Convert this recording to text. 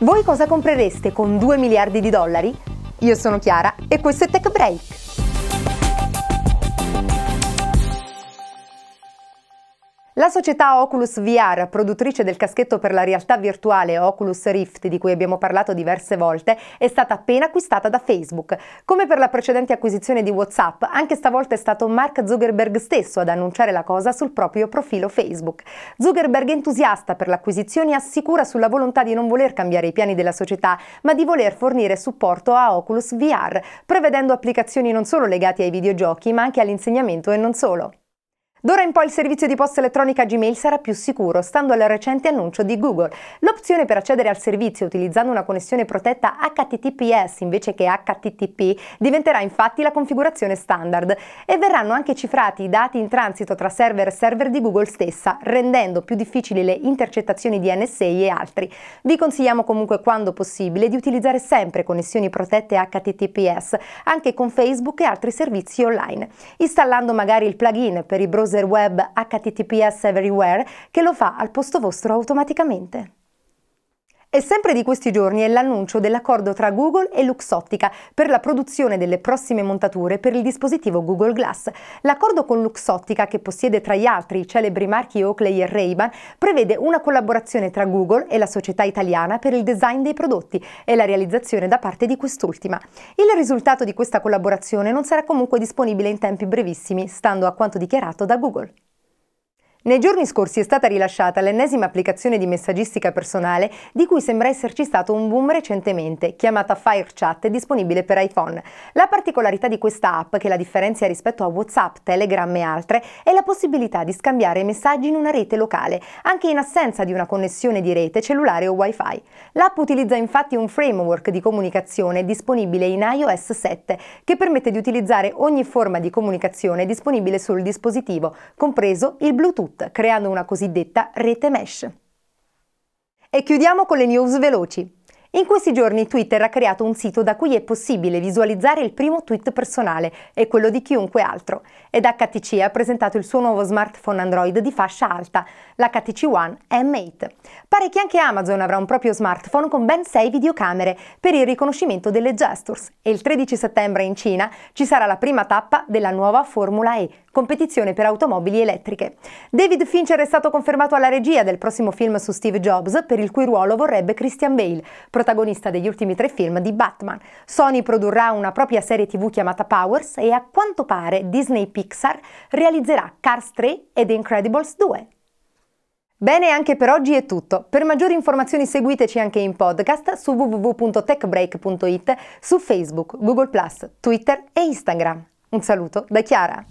Voi cosa comprereste con 2 miliardi di dollari? Io sono Chiara e questo è Tech Break. Società Oculus VR, produttrice del caschetto per la realtà virtuale Oculus Rift, di cui abbiamo parlato diverse volte, è stata appena acquistata da Facebook. Come per la precedente acquisizione di WhatsApp, anche stavolta è stato Mark Zuckerberg stesso ad annunciare la cosa sul proprio profilo Facebook. Zuckerberg, entusiasta per l'acquisizione, assicura sulla volontà di non voler cambiare i piani della società, ma di voler fornire supporto a Oculus VR, prevedendo applicazioni non solo legate ai videogiochi, ma anche all'insegnamento e non solo. D'ora in poi il servizio di posta elettronica Gmail sarà più sicuro, stando al recente annuncio di Google. L'opzione per accedere al servizio utilizzando una connessione protetta HTTPS invece che HTTP diventerà infatti la configurazione standard e verranno anche cifrati i dati in transito tra server e server di Google stessa, rendendo più difficili le intercettazioni di NSA e altri. Vi consigliamo comunque quando possibile di utilizzare sempre connessioni protette HTTPS, anche con Facebook e altri servizi online, installando magari il plugin per i browser browser web HTTPS Everywhere che lo fa al posto vostro automaticamente. E sempre di questi giorni è l'annuncio dell'accordo tra Google e Luxottica per la produzione delle prossime montature per il dispositivo Google Glass. L'accordo con Luxottica, che possiede tra gli altri i celebri marchi Oakley e Ray-Ban, prevede una collaborazione tra Google e la società italiana per il design dei prodotti e la realizzazione da parte di quest'ultima. Il risultato di questa collaborazione non sarà comunque disponibile in tempi brevissimi, stando a quanto dichiarato da Google. Nei giorni scorsi è stata rilasciata l'ennesima applicazione di messaggistica personale di cui sembra esserci stato un boom recentemente, chiamata FireChat disponibile per iPhone. La particolarità di questa app, che la differenzia rispetto a WhatsApp, Telegram e altre, è la possibilità di scambiare messaggi in una rete locale, anche in assenza di una connessione di rete cellulare o Wi-Fi. L'app utilizza infatti un framework di comunicazione disponibile in iOS 7 che permette di utilizzare ogni forma di comunicazione disponibile sul dispositivo, compreso il Bluetooth creando una cosiddetta rete mesh. E chiudiamo con le news veloci. In questi giorni Twitter ha creato un sito da cui è possibile visualizzare il primo tweet personale e quello di chiunque altro. Ed HTC ha presentato il suo nuovo smartphone Android di fascia alta, l'HTC One M8. Pare che anche Amazon avrà un proprio smartphone con ben 6 videocamere per il riconoscimento delle gestures e il 13 settembre in Cina ci sarà la prima tappa della nuova Formula E, competizione per automobili elettriche. David Fincher è stato confermato alla regia del prossimo film su Steve Jobs, per il cui ruolo vorrebbe Christian Bale, protagonista degli ultimi tre film di Batman. Sony produrrà una propria serie tv chiamata Powers e a quanto pare Disney Pixar realizzerà Cars 3 ed Incredibles 2. Bene, anche per oggi è tutto. Per maggiori informazioni seguiteci anche in podcast su www.techbreak.it, su Facebook, Google Twitter e Instagram. Un saluto da Chiara.